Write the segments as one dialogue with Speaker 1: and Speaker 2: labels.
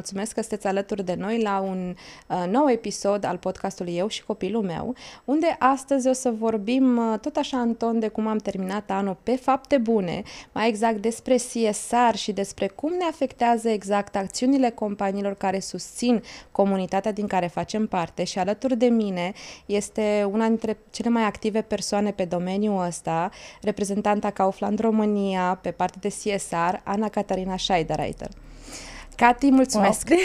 Speaker 1: mulțumesc că sunteți alături de noi la un uh, nou episod al podcastului Eu și copilul meu, unde astăzi o să vorbim uh, tot așa în ton de cum am terminat anul pe fapte bune, mai exact despre CSR și despre cum ne afectează exact acțiunile companiilor care susțin comunitatea din care facem parte și alături de mine este una dintre cele mai active persoane pe domeniul ăsta, reprezentanta Kaufland România pe partea de CSR, Ana Catarina Scheiderreiter. Cati, mulțumesc!
Speaker 2: Wow.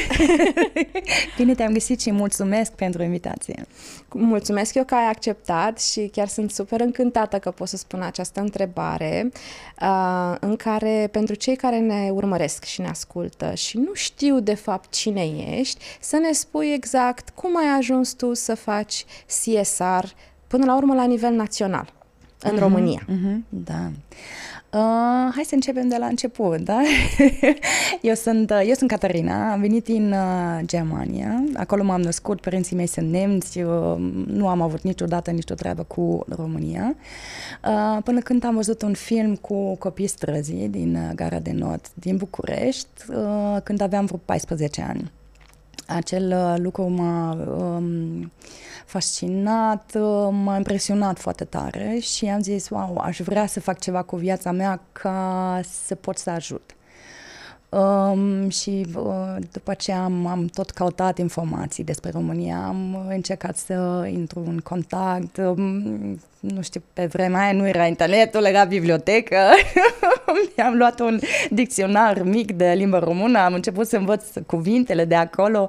Speaker 2: Bine te-am găsit și mulțumesc pentru invitație.
Speaker 1: Mulțumesc eu că ai acceptat și chiar sunt super încântată că pot să spun această întrebare uh, în care pentru cei care ne urmăresc și ne ascultă și nu știu de fapt cine ești, să ne spui exact cum ai ajuns tu să faci CSR până la urmă la nivel național în uh-huh, România.
Speaker 2: Uh-huh, da. Uh, hai să începem de la început, da? eu, sunt, uh, eu sunt Catarina, am venit din uh, Germania, acolo m-am născut, părinții mei sunt nemți, uh, nu am avut niciodată nicio treabă cu România, uh, până când am văzut un film cu copii străzii din uh, Gara de Nord, din București, uh, când aveam vreo 14 ani. Acel uh, lucru m-a... Um, fascinat, uh, m-a impresionat foarte tare și am zis, wow, aș vrea să fac ceva cu viața mea ca să pot să ajut. Um, și uh, după ce am, am tot căutat informații despre România, am încercat să intru în contact. Um, nu știu, pe vremea aia nu era internetul, era bibliotecă. Mi-am luat un dicționar mic de limba română, am început să învăț cuvintele de acolo.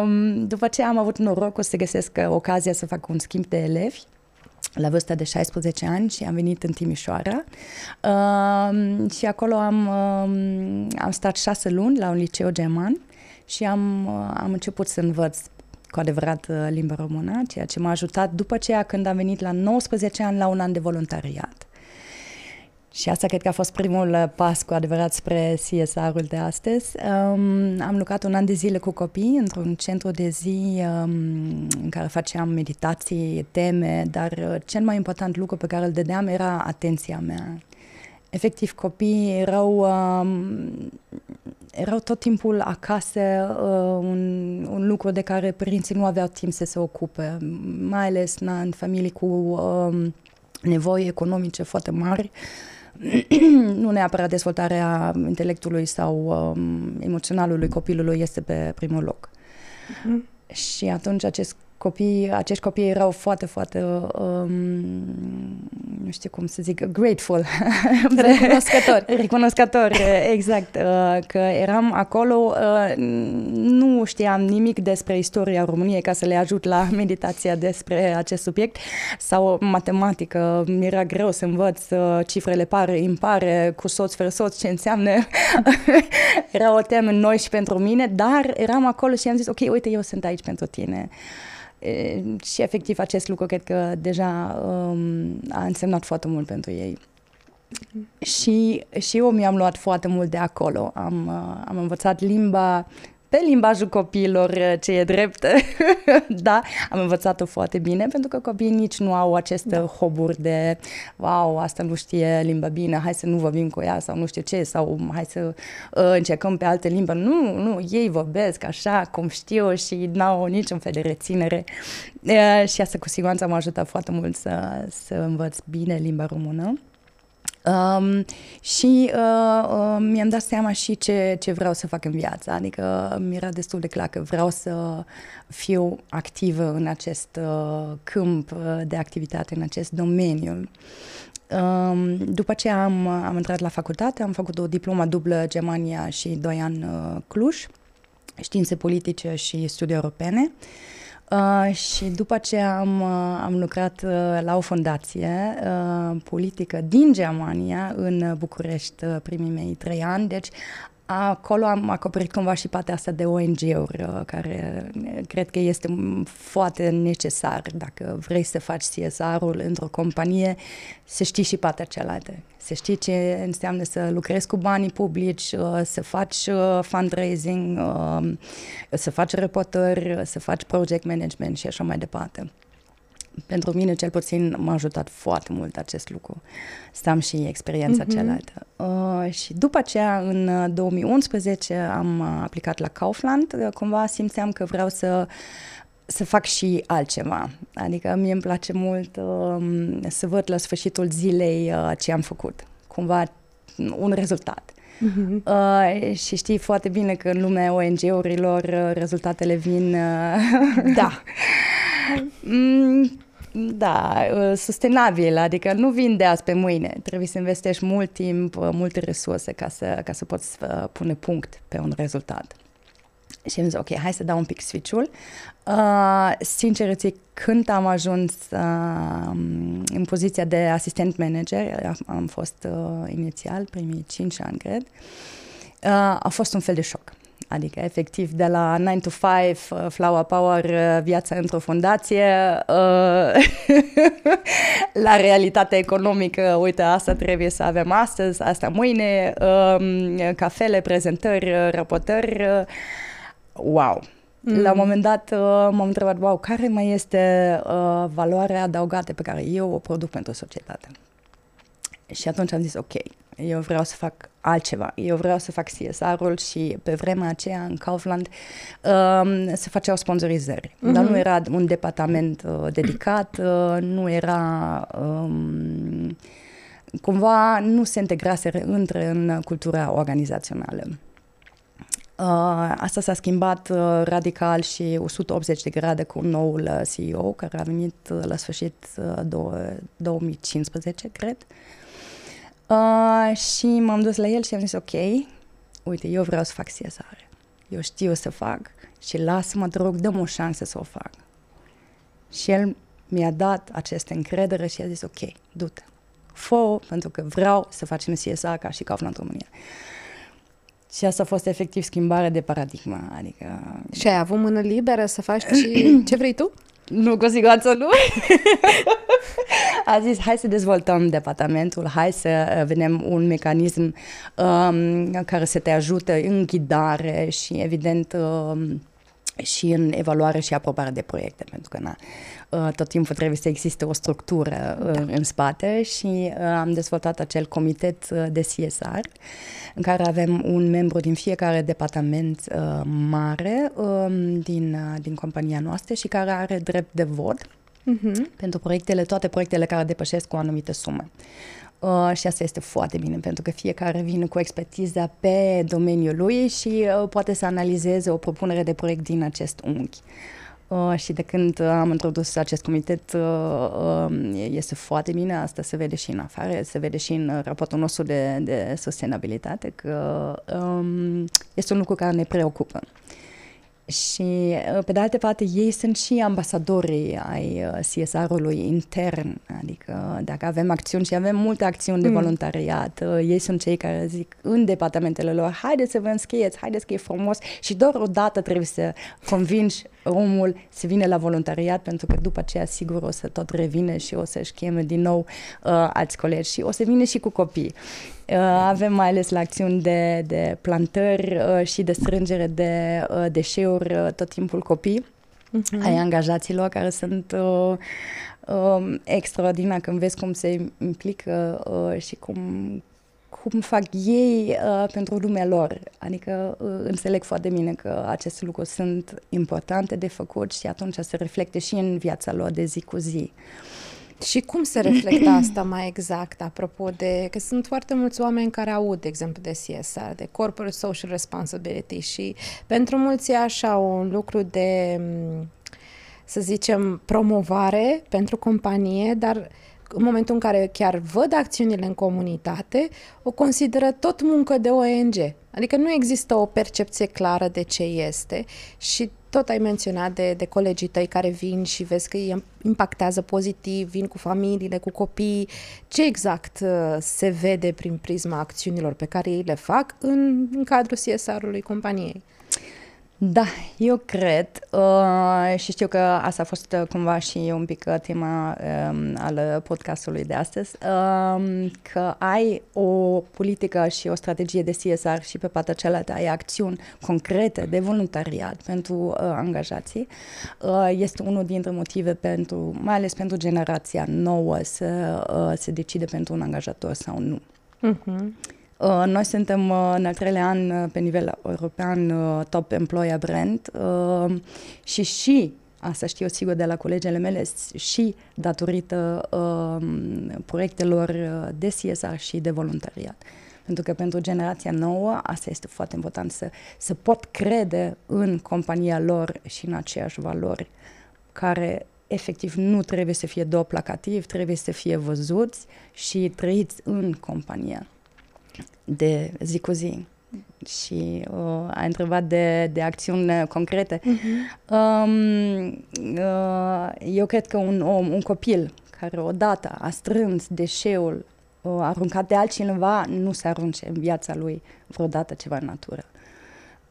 Speaker 2: Um, după ce am avut norocul să găsesc ocazia să fac un schimb de elevi la vârsta de 16 ani și am venit în Timișoara uh, și acolo am, uh, am stat șase luni la un liceu german și am, uh, am început să învăț cu adevărat uh, limba română, ceea ce m-a ajutat după aceea când am venit la 19 ani la un an de voluntariat. Și asta cred că a fost primul uh, pas cu adevărat spre CSR-ul de astăzi. Um, am lucrat un an de zile cu copii într-un centru de zi um, în care faceam meditații, teme, dar uh, cel mai important lucru pe care îl dădeam era atenția mea. Efectiv, copiii erau, um, erau tot timpul acasă, uh, un, un lucru de care părinții nu aveau timp să se ocupe, mai ales na, în familii cu um, nevoi economice foarte mari. Uh, nu neapărat dezvoltarea intelectului sau um, emoționalului copilului este pe primul loc. Uh-huh. Și atunci acest copii, acești copii erau foarte, foarte, um, nu știu cum să zic, grateful.
Speaker 1: Recunoscători.
Speaker 2: Recunoscători, exact. Uh, că eram acolo, uh, nu știam nimic despre istoria României ca să le ajut la meditația despre acest subiect sau matematică. Mi-era greu să învăț uh, cifrele pare, impare, cu soț fără soț, ce înseamnă. Era o temă noi și pentru mine, dar eram acolo și am zis, ok, uite, eu sunt aici pentru tine și efectiv acest lucru cred că deja um, a însemnat foarte mult pentru ei. Și, și eu mi-am luat foarte mult de acolo. Am, uh, am învățat limba pe limbajul copiilor uh, ce e drept, da, am învățat-o foarte bine, pentru că copiii nici nu au aceste da. hoburi de, wow, asta nu știe limba bine, hai să nu vorbim cu ea sau nu știu ce, sau hai să uh, încercăm pe alte limbi. Nu, nu, ei vorbesc așa cum știu și n-au niciun fel de reținere. Uh, și asta cu siguranță m-a ajutat foarte mult să, să învăț bine limba română. Um, și uh, uh, mi-am dat seama și ce, ce vreau să fac în viață, adică mi-era destul de clar că vreau să fiu activă în acest uh, câmp uh, de activitate, în acest domeniu. Um, după ce am, am intrat la facultate, am făcut o diplomă dublă Germania și doi ani uh, Cluj, științe politice și studii europene. Uh, Uh, și după ce am, uh, am lucrat uh, la o fundație uh, politică din Germania, în București, uh, primii mei trei ani, deci acolo am acoperit cumva și partea asta de ONG-uri, uh, care cred că este foarte necesar dacă vrei să faci CSR-ul într-o companie, să știi și partea cealaltă. Să știi ce înseamnă să lucrezi cu banii publici, uh, să faci uh, fundraising, să faci reportări, să faci project management și așa mai departe. Pentru mine cel puțin m-a ajutat foarte mult acest lucru. Să am și experiența mm-hmm. cealaltă. Uh, și după aceea, în 2011, am aplicat la Kaufland. Cumva simțeam că vreau să să fac și altceva. Adică mie îmi place mult uh, să văd la sfârșitul zilei uh, ce am făcut. Cumva un rezultat. Uh-huh. Uh, și știi foarte bine că în lumea ONG-urilor uh, rezultatele vin... Uh,
Speaker 1: da.
Speaker 2: Mm, da, uh, sustenabil, adică nu vin de azi pe mâine. Trebuie să investești mult timp, uh, multe resurse ca să, ca să poți uh, pune punct pe un rezultat. Și am zis, ok, hai să dau un pic switch-ul. Uh, sincer, zic, când am ajuns uh, în poziția de asistent manager, am fost uh, inițial, primii 5 ani, cred, uh, a fost un fel de șoc. Adică, efectiv, de la 9 to 5, uh, Flower Power, uh, viața într-o fundație, uh, la realitatea economică, uite, asta trebuie să avem astăzi, asta mâine, uh, cafele, prezentări, uh, raportări, uh, wow! Mm. La un moment dat uh, m-am întrebat, wow, care mai este uh, valoarea adăugată pe care eu o produc pentru societate? Și atunci am zis, ok, eu vreau să fac altceva, eu vreau să fac CSR-ul și pe vremea aceea în Kaufland um, se făceau sponsorizări, mm-hmm. dar nu era un departament uh, dedicat, uh, nu era... Um, cumva nu se integrase între în cultura organizațională. Uh, asta s-a schimbat uh, radical și 180 de grade cu noul uh, CEO care a venit uh, la sfârșit uh, 2015, cred. Uh, și m-am dus la el și am zis, ok, uite, eu vreau să fac CSR. Eu știu să fac și lasă-mă, te rog, dăm o șansă să o fac. Și el mi-a dat această încredere și a zis, ok, du-te, fă pentru că vreau să facem CSR ca și Kaufland România. Și asta a fost efectiv schimbare de paradigmă. Adică...
Speaker 1: Și ai avut mână liberă să faci ce vrei tu?
Speaker 2: Nu, cu siguranță nu. a zis, hai să dezvoltăm departamentul, hai să uh, vedem un mecanism um, care să te ajute în ghidare și, evident, um, și în evaluare și aprobare de proiecte, pentru că na, uh, tot timpul trebuie să existe o structură uh, da. în spate și uh, am dezvoltat acel comitet de CSR în care avem un membru din fiecare departament mare um, din, din compania noastră și care are drept de vot uh-huh. pentru proiectele, toate proiectele care depășesc o anumită sumă. Uh, și asta este foarte bine, pentru că fiecare vine cu expertiza pe domeniul lui și uh, poate să analizeze o propunere de proiect din acest unghi. Uh, și de când am introdus acest comitet, uh, uh, este foarte bine, asta se vede și în afară, se vede și în raportul nostru de, de sustenabilitate, că um, este un lucru care ne preocupă. Și, uh, pe de altă parte, ei sunt și ambasadorii ai uh, CSR-ului intern. Adică, dacă avem acțiuni și avem multe acțiuni de mm. voluntariat, mm. ei sunt cei care zic în departamentele lor, haideți să vă înscrieți, haideți că e frumos și doar o dată trebuie să convingi omul să vină la voluntariat, pentru că după aceea, sigur, o să tot revine și o să-și cheme din nou uh, alți colegi și o să vină și cu copii. Uh, avem mai ales la acțiuni de, de plantări uh, și de strângere de uh, deșeuri uh, tot timpul copii uh-huh. ai angajaților care sunt uh, uh, extraordinari când vezi cum se implică uh, și cum, cum fac ei uh, pentru lumea lor. Adică uh, înțeleg foarte bine că aceste lucruri sunt importante de făcut și atunci se reflecte și în viața lor de zi cu zi.
Speaker 1: Și cum se reflectă asta mai exact, apropo de că sunt foarte mulți oameni care aud, de exemplu, de CSR, de Corporate Social Responsibility și pentru mulți e așa un lucru de, să zicem, promovare pentru companie, dar în momentul în care chiar văd acțiunile în comunitate, o consideră tot muncă de ONG. Adică nu există o percepție clară de ce este și tot ai menționat de, de colegii tăi care vin și vezi că îi impactează pozitiv, vin cu familiile, cu copii. Ce exact uh, se vede prin prisma acțiunilor pe care ei le fac în, în cadrul CSR-ului companiei?
Speaker 2: Da, eu cred uh, și știu că asta a fost uh, cumva și un pic uh, tema um, al podcastului de astăzi, uh, că ai o politică și o strategie de CSR și pe partea cealaltă ai acțiuni concrete de voluntariat pentru uh, angajații. Uh, este unul dintre motive pentru, mai ales pentru generația nouă să uh, se decide pentru un angajator sau nu. Uh-huh. Uh, noi suntem uh, în al treilea an uh, pe nivel european top employer brand și și asta știu eu sigur de la colegele mele, și datorită proiectelor de CSR și de voluntariat. Pentru că pentru generația nouă, asta este foarte important, să, să pot crede în compania lor și în aceeași valori, care efectiv nu trebuie să fie doar placativ, trebuie să fie văzuți și trăiți în compania de zi cu zi și uh, a întrebat de, de acțiuni concrete. Uh-huh. Um, uh, eu cred că un om, un copil care odată a strâns deșeul uh, aruncat de altcineva, nu se arunce în viața lui vreodată ceva în natură.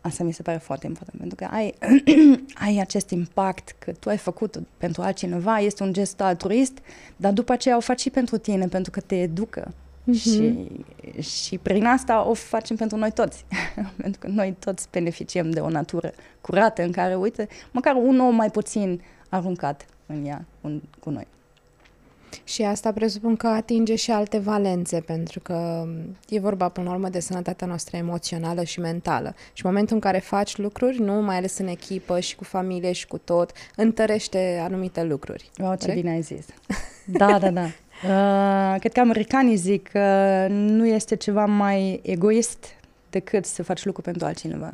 Speaker 2: Asta mi se pare foarte important, pentru că ai, ai acest impact că tu ai făcut pentru altcineva, este un gest altruist, dar după aceea o faci și pentru tine, pentru că te educă Mm-hmm. Și, și prin asta o facem pentru noi toți. pentru că noi toți beneficiem de o natură curată în care, uite, măcar un om mai puțin aruncat în ea un, cu noi.
Speaker 1: Și asta presupun că atinge și alte valențe, pentru că e vorba până la urmă de sănătatea noastră emoțională și mentală. Și în momentul în care faci lucruri, nu mai ales în echipă și cu familie și cu tot, întărește anumite lucruri.
Speaker 2: Oh, ce bine ai zis. Da, da, da. Uh, cred că americanii zic că nu este ceva mai egoist decât să faci lucru pentru altcineva.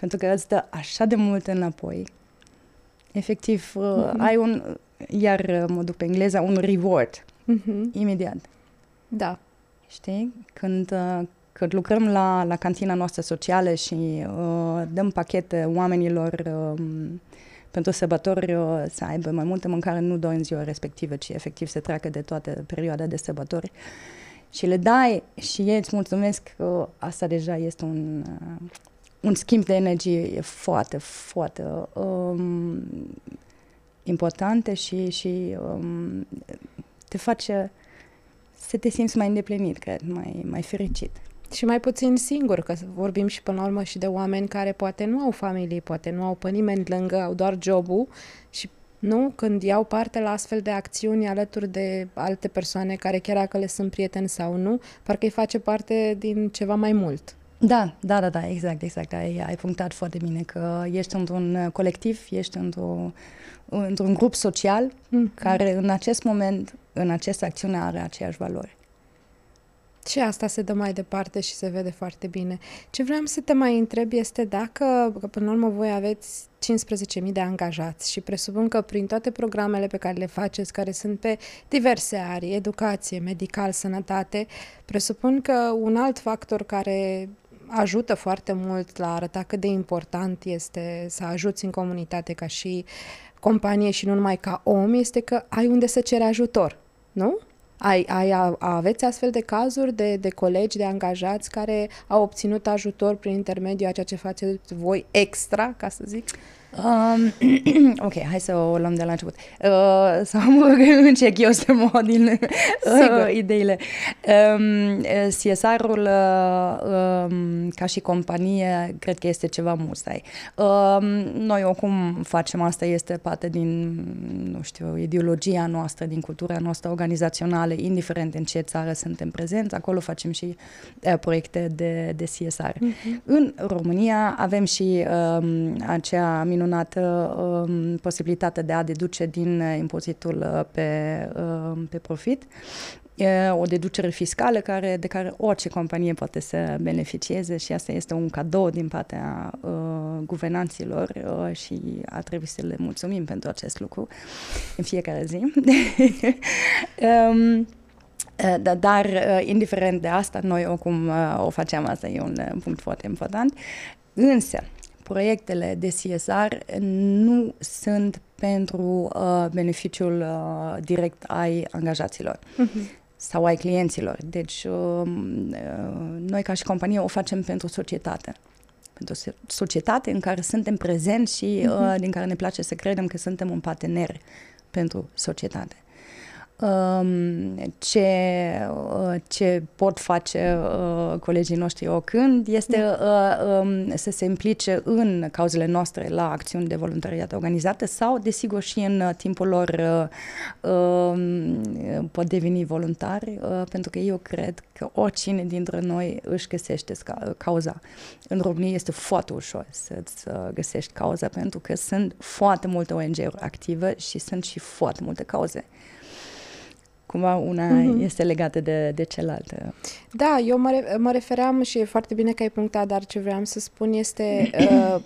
Speaker 2: Pentru că îți dă așa de mult înapoi. Efectiv, uh, mm-hmm. ai un, iar uh, mă duc pe engleză, un reward. Mm-hmm. Imediat.
Speaker 1: Da.
Speaker 2: Știi? Când, uh, când lucrăm la, la cantina noastră socială și uh, dăm pachete oamenilor uh, pentru sărbători să aibă mai multă mâncare, nu doar în ziua respectivă, ci efectiv să treacă de toată perioada de sărbători. Și le dai și ei îți mulțumesc că asta deja este un, uh, un schimb de energie foarte, foarte um, importante și, și um, te face să te simți mai îndeplinit, cred, mai, mai fericit
Speaker 1: și mai puțin singur, că vorbim și până la urmă și de oameni care poate nu au familie, poate nu au pe nimeni lângă, au doar jobul și nu? Când iau parte la astfel de acțiuni alături de alte persoane care chiar dacă le sunt prieteni sau nu, parcă îi face parte din ceva mai mult.
Speaker 2: Da, da, da, da, exact, exact. Ai, ai punctat foarte bine că ești într-un colectiv, ești într-o, într-un grup social mm. care în acest moment, în această acțiune are aceeași valori.
Speaker 1: Și asta se dă mai departe și se vede foarte bine. Ce vreau să te mai întreb este dacă, că până la urmă voi aveți 15.000 de angajați și presupun că prin toate programele pe care le faceți, care sunt pe diverse arii, educație, medical, sănătate, presupun că un alt factor care ajută foarte mult la a arăta cât de important este să ajuți în comunitate ca și companie și nu numai ca om, este că ai unde să ceri ajutor, nu? Ai, ai, aveți astfel de cazuri de, de colegi, de angajați care au obținut ajutor prin intermediul a ceea ce faceți voi extra, ca să zic?
Speaker 2: Um, ok, hai să o luăm de la început. Uh, să mă încerc eu să mă din uh, ideile. Um, CSR-ul uh, um, ca și companie cred că este ceva mustai. Um, noi oricum facem asta, este parte din, nu știu, ideologia noastră, din cultura noastră organizațională, indiferent în ce țară suntem prezenți, acolo facem și uh, proiecte de, de CSR. Uh-huh. Mhm. În România avem și um, acea minunată minunată um, posibilitate de a deduce din uh, impozitul uh, pe, uh, pe profit e o deducere fiscală care, de care orice companie poate să beneficieze și asta este un cadou din partea uh, guvernanților uh, și a trebuit să le mulțumim pentru acest lucru în fiecare zi. um, da, dar, indiferent de asta, noi oricum o facem, asta e un punct foarte important. Însă, proiectele de CSR nu sunt pentru uh, beneficiul uh, direct ai angajaților. Uh-huh sau ai clienților. Deci, uh, uh, noi ca și companie o facem pentru societate. pentru o societate în care suntem prezenți și uh-huh. uh, din care ne place să credem că suntem un partener pentru societate. Um, ce, uh, ce pot face uh, colegii noștri oricând este uh, um, să se implice în cauzele noastre la acțiuni de voluntariat organizate sau, desigur, și în timpul lor um, pot deveni voluntari, pentru că eu cred că oricine dintre noi își găsește cauza. În România este foarte ușor să-ți găsești cauza, pentru că sunt foarte multe ONG-uri active și sunt și foarte multe cauze cumva una mm-hmm. este legată de, de cealaltă.
Speaker 1: Da, eu mă, mă refeream și e foarte bine că ai punctat, dar ce vreau să spun este, uh,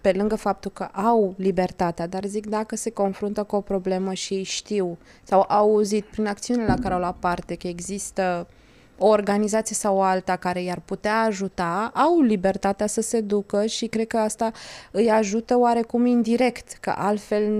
Speaker 1: pe lângă faptul că au libertatea, dar zic dacă se confruntă cu o problemă și știu sau au auzit prin acțiunile la care au luat parte că există o organizație sau alta care i-ar putea ajuta, au libertatea să se ducă și cred că asta îi ajută oarecum indirect, că altfel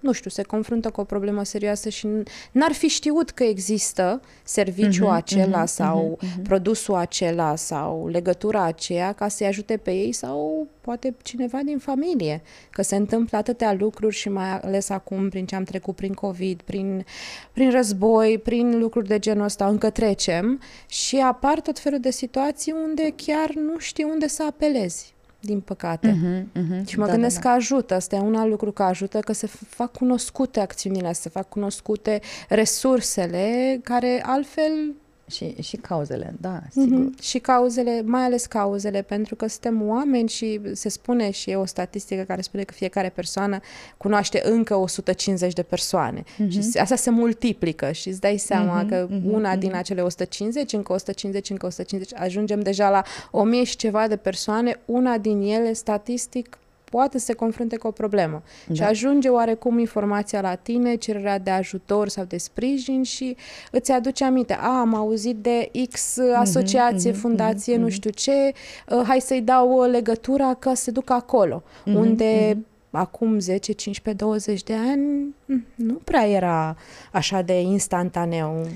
Speaker 1: nu știu, se confruntă cu o problemă serioasă și n-ar fi știut că există serviciul uh-huh, acela uh-huh, sau uh-huh. produsul acela sau legătura aceea ca să-i ajute pe ei sau poate cineva din familie. Că se întâmplă atâtea lucruri și mai ales acum prin ce am trecut prin COVID, prin, prin război, prin lucruri de genul ăsta, încă trecem și apar tot felul de situații unde chiar nu știi unde să apelezi din păcate. Uh-huh, uh-huh, și mă da, gândesc da, da. că ajută, asta e un alt lucru că ajută, că se fac cunoscute acțiunile, se fac cunoscute resursele care altfel
Speaker 2: și, și cauzele, da, sigur. Mm-hmm.
Speaker 1: Și cauzele, mai ales cauzele, pentru că suntem oameni și se spune și e o statistică care spune că fiecare persoană cunoaște încă 150 de persoane. Mm-hmm. Și asta se multiplică și îți dai seama mm-hmm. că mm-hmm. una mm-hmm. din acele 150, încă 150, încă 150, ajungem deja la 1000 și ceva de persoane, una din ele, statistic, poate să se confrunte cu o problemă. Da. Și ajunge oarecum informația la tine, cererea de ajutor sau de sprijin și îți aduce aminte, a, am auzit de X mhm, asociație, mm-hmm, fundație, mm-hmm. nu știu ce, uh, hai să-i dau o legătură ca să se ducă acolo, mm-hmm, unde mm-hmm acum 10, 15, 20 de ani mm, nu prea era așa de instantaneu.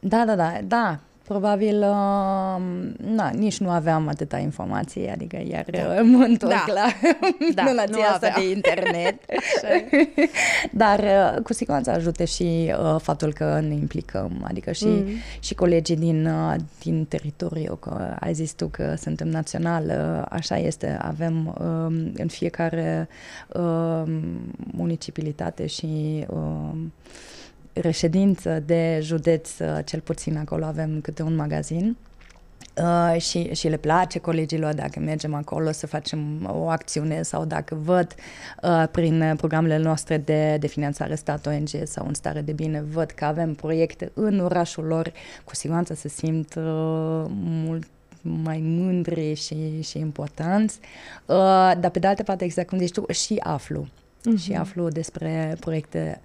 Speaker 2: Da, da, da, da. Probabil, uh, na, nici nu aveam atâta informație, adică iar da. mă întorc da. la da, nu asta de internet. Dar uh, cu siguranță ajută și uh, faptul că ne implicăm, adică și, mm. și colegii din, uh, din teritoriu, că ai zis tu că suntem național, uh, așa este, avem uh, în fiecare uh, municipalitate și uh, reședință de județ, uh, cel puțin acolo avem câte un magazin. Uh, și, și le place colegilor dacă mergem acolo să facem o acțiune sau dacă văd uh, prin programele noastre de, de finanțare stat ONG sau în stare de bine, văd că avem proiecte în orașul lor, cu siguranță se simt uh, mult mai mândri și, și importanți, uh, dar pe de altă parte, exact cum zici tu, și aflu uh-huh. și aflu despre proiecte,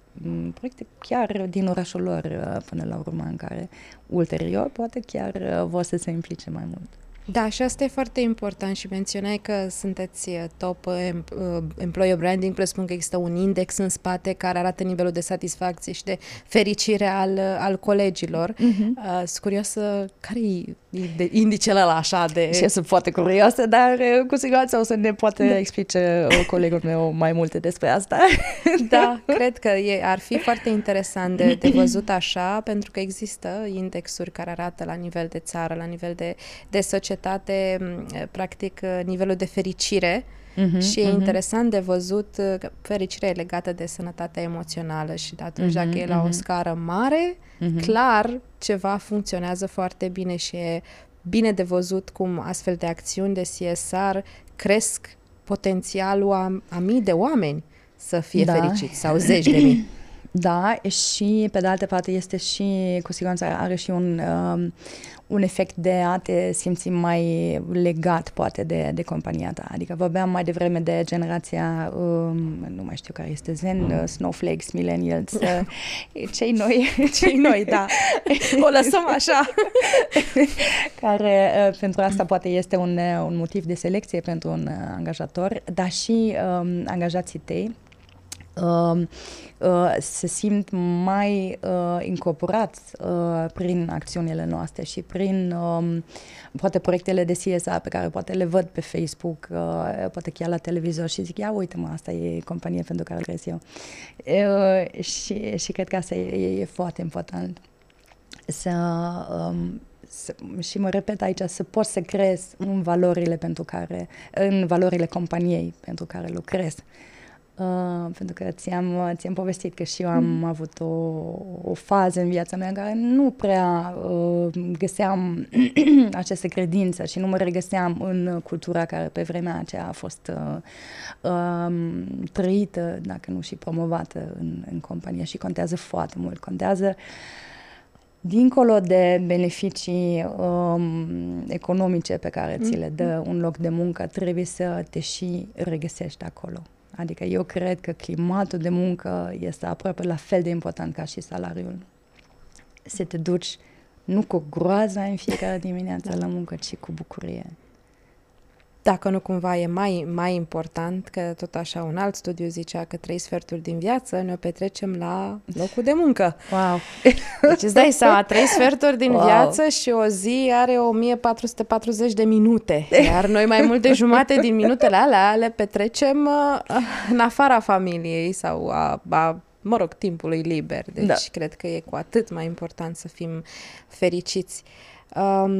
Speaker 2: proiecte chiar din orașul lor uh, până la urmă, în care ulterior poate chiar uh, vor să se implice mai mult.
Speaker 1: Da, și asta e foarte important și menționai că sunteți uh, top uh, employer branding, presupun că există un index în spate care arată nivelul de satisfacție și de fericire al, al colegilor. Uh-huh. Uh, sunt curioasă, care e indicele ăla așa de...
Speaker 2: Și sunt foarte curioasă, dar uh, cu siguranță o să ne poate da. explice colegul meu mai multe despre asta.
Speaker 1: Da, cred că e, ar fi foarte interesant de, de văzut așa, pentru că există indexuri care arată la nivel de țară, la nivel de, de societate societate, practic, nivelul de fericire uh-huh, și e uh-huh. interesant de văzut că fericirea e legată de sănătatea emoțională și de atunci uh-huh, dacă e la uh-huh. o scară mare, uh-huh. clar ceva funcționează foarte bine și e bine de văzut cum astfel de acțiuni de CSR cresc potențialul a, a mii de oameni să fie da. fericiți sau zeci de mii.
Speaker 2: Da, și pe de altă parte este și, cu siguranță are și un, um, un efect de a te simți mai legat, poate, de, de compania ta. Adică vorbeam mai devreme de generația, um, nu mai știu care este Zen, uh, Snowflakes, Millennials, uh, cei noi.
Speaker 1: Cei noi, da. O lăsăm așa.
Speaker 2: care uh, pentru asta poate este un, uh, un motiv de selecție pentru un uh, angajator, dar și um, angajații tăi uh, uh, se simt mai uh, incorporați uh, prin acțiunile noastre și prin um, poate proiectele de CSR pe care poate le văd pe Facebook, uh, poate chiar la televizor și zic, ia uite-mă, asta e companie pentru care lucrez eu. Uh, și, și cred că asta e, e foarte important. Să, um, să, și mă repet aici, să poți să crezi în valorile pentru care, în valorile companiei pentru care lucrezi. Uh, pentru că ți-am, ți-am povestit că și eu am mm. avut o, o fază în viața mea în care nu prea uh, găseam aceste credințe și nu mă regăseam în cultura care pe vremea aceea a fost uh, uh, trăită, dacă nu și promovată în, în companie și contează foarte mult. Contează dincolo de beneficii um, economice pe care ți le dă mm. un loc de muncă, trebuie să te și regăsești acolo. Adică eu cred că climatul de muncă este aproape la fel de important ca și salariul. Să te duci nu cu groaza în fiecare dimineață da. la muncă, ci cu bucurie.
Speaker 1: Dacă nu cumva e mai, mai important, că tot așa un alt studiu zicea că trei sferturi din viață ne-o petrecem la locul de muncă.
Speaker 2: Wow!
Speaker 1: Deci îți dai seama, trei sferturi din wow. viață și o zi are 1440 de minute. Iar noi mai mult de jumate din minutele alea le petrecem uh, în afara familiei sau a, a mă rog, timpului liber. Deci da. cred că e cu atât mai important să fim fericiți. Uh, Um,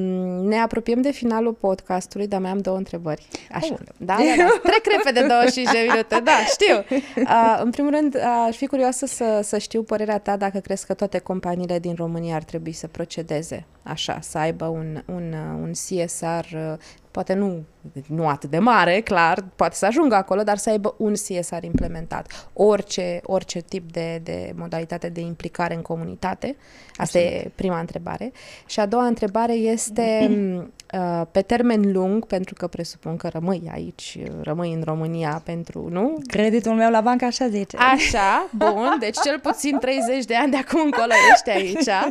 Speaker 1: ne apropiem de finalul podcastului, dar mai am două întrebări. Așa. Oh. Da, da, da. Trec repede 25 de minute, da, știu. Uh, în primul rând, aș fi curioasă să, să știu părerea ta dacă crezi că toate companiile din România ar trebui să procedeze așa, să aibă un, un, un CSR poate nu, nu atât de mare, clar, poate să ajungă acolo, dar să aibă un CSR implementat. Orice, orice tip de, de modalitate de implicare în comunitate. Asta Absolut. e prima întrebare. Și a doua întrebare este Uh, pe termen lung, pentru că presupun că rămâi aici, rămâi în România pentru, nu?
Speaker 2: Creditul meu la bancă așa zice.
Speaker 1: Așa, bun, deci cel puțin 30 de ani de acum încolo ești aici.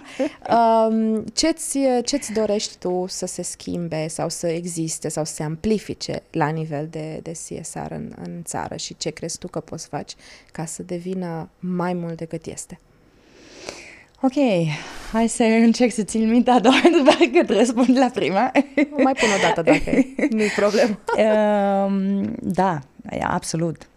Speaker 1: Um, ce-ți, ce-ți dorești tu să se schimbe sau să existe sau să se amplifice la nivel de, de CSR în, în țară și ce crezi tu că poți face ca să devină mai mult decât este?
Speaker 2: Ok, hai să încerc să țin minte a doua întrebare că răspund la prima.
Speaker 1: Mai pun o dată dacă nu-i problemă.
Speaker 2: Um, da, absolut.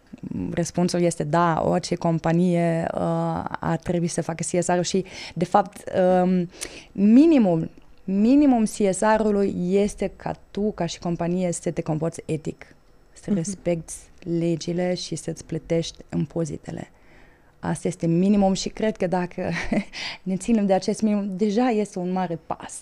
Speaker 2: Răspunsul este da, orice companie uh, ar trebui să facă CSR și, de fapt, um, minimum, minimum CSR-ului este ca tu, ca și companie, să te comporți etic, să uh-huh. respecti legile și să-ți plătești impozitele. Asta este minimum și cred că dacă ne ținem de acest minimum, deja este un mare pas.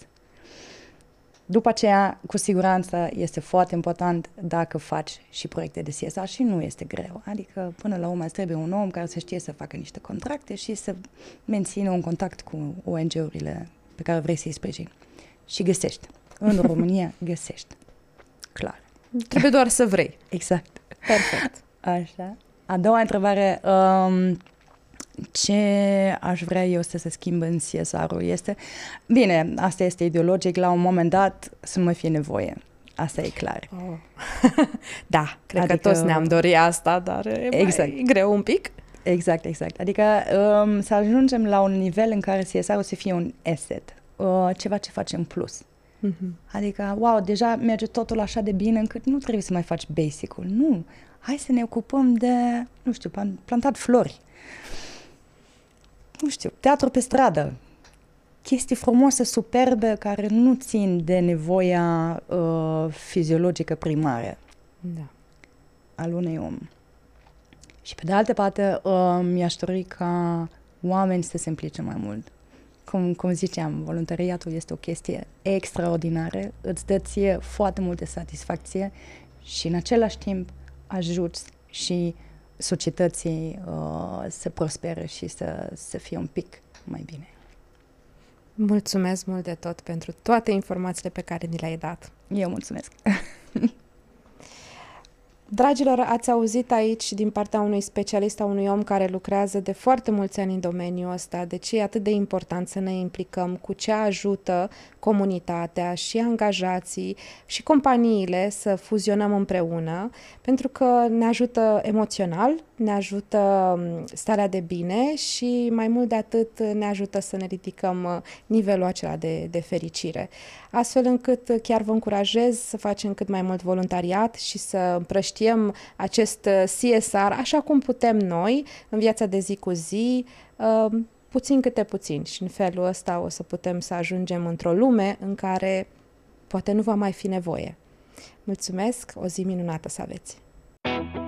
Speaker 2: După aceea, cu siguranță, este foarte important dacă faci și proiecte de CSR și nu este greu. Adică, până la urmă, îți trebuie un om care să știe să facă niște contracte și să mențină un contact cu ONG-urile pe care vrei să-i sprijini. Și găsești. În România găsești. Clar.
Speaker 1: Trebuie doar să vrei.
Speaker 2: Exact.
Speaker 1: Perfect.
Speaker 2: Așa. A doua întrebare. Um, ce aș vrea eu să se schimbe în CSR-ul este, bine, asta este ideologic, la un moment dat să nu mai fie nevoie. Asta e clar. Oh.
Speaker 1: da, cred adică, că toți ne-am dorit asta, dar e exact. mai greu un pic.
Speaker 2: Exact, exact. Adică um, să ajungem la un nivel în care CSR-ul să fie un asset, uh, ceva ce face în plus. Mm-hmm. Adică, wow, deja merge totul așa de bine încât nu trebuie să mai faci basic-ul. Nu, hai să ne ocupăm de, nu știu, plantat flori nu știu, teatru pe stradă, chestii frumoase, superbe, care nu țin de nevoia uh, fiziologică primară
Speaker 1: da.
Speaker 2: al unui om. Și pe de altă parte, uh, mi-aș dori ca oameni să se implice mai mult. Cum, cum ziceam, voluntariatul este o chestie extraordinară, îți dă ție foarte multe satisfacție și în același timp ajuți și societății uh, să prospere și să, să fie un pic mai bine.
Speaker 1: Mulțumesc mult de tot pentru toate informațiile pe care ni le-ai dat.
Speaker 2: Eu mulțumesc.
Speaker 1: Dragilor, ați auzit aici din partea unui specialist, a unui om care lucrează de foarte mulți ani în domeniul ăsta, de ce e atât de important să ne implicăm, cu ce ajută comunitatea și angajații și companiile să fuzionăm împreună, pentru că ne ajută emoțional, ne ajută mm, starea de bine și mai mult de atât ne ajută să ne ridicăm uh, nivelul acela de, de fericire. Astfel încât chiar vă încurajez să facem cât mai mult voluntariat și să împrăștiem acest uh, CSR așa cum putem noi în viața de zi cu zi, uh, puțin câte puțin și în felul ăsta o să putem să ajungem într-o lume în care poate nu va mai fi nevoie. Mulțumesc, o zi minunată să aveți! thank you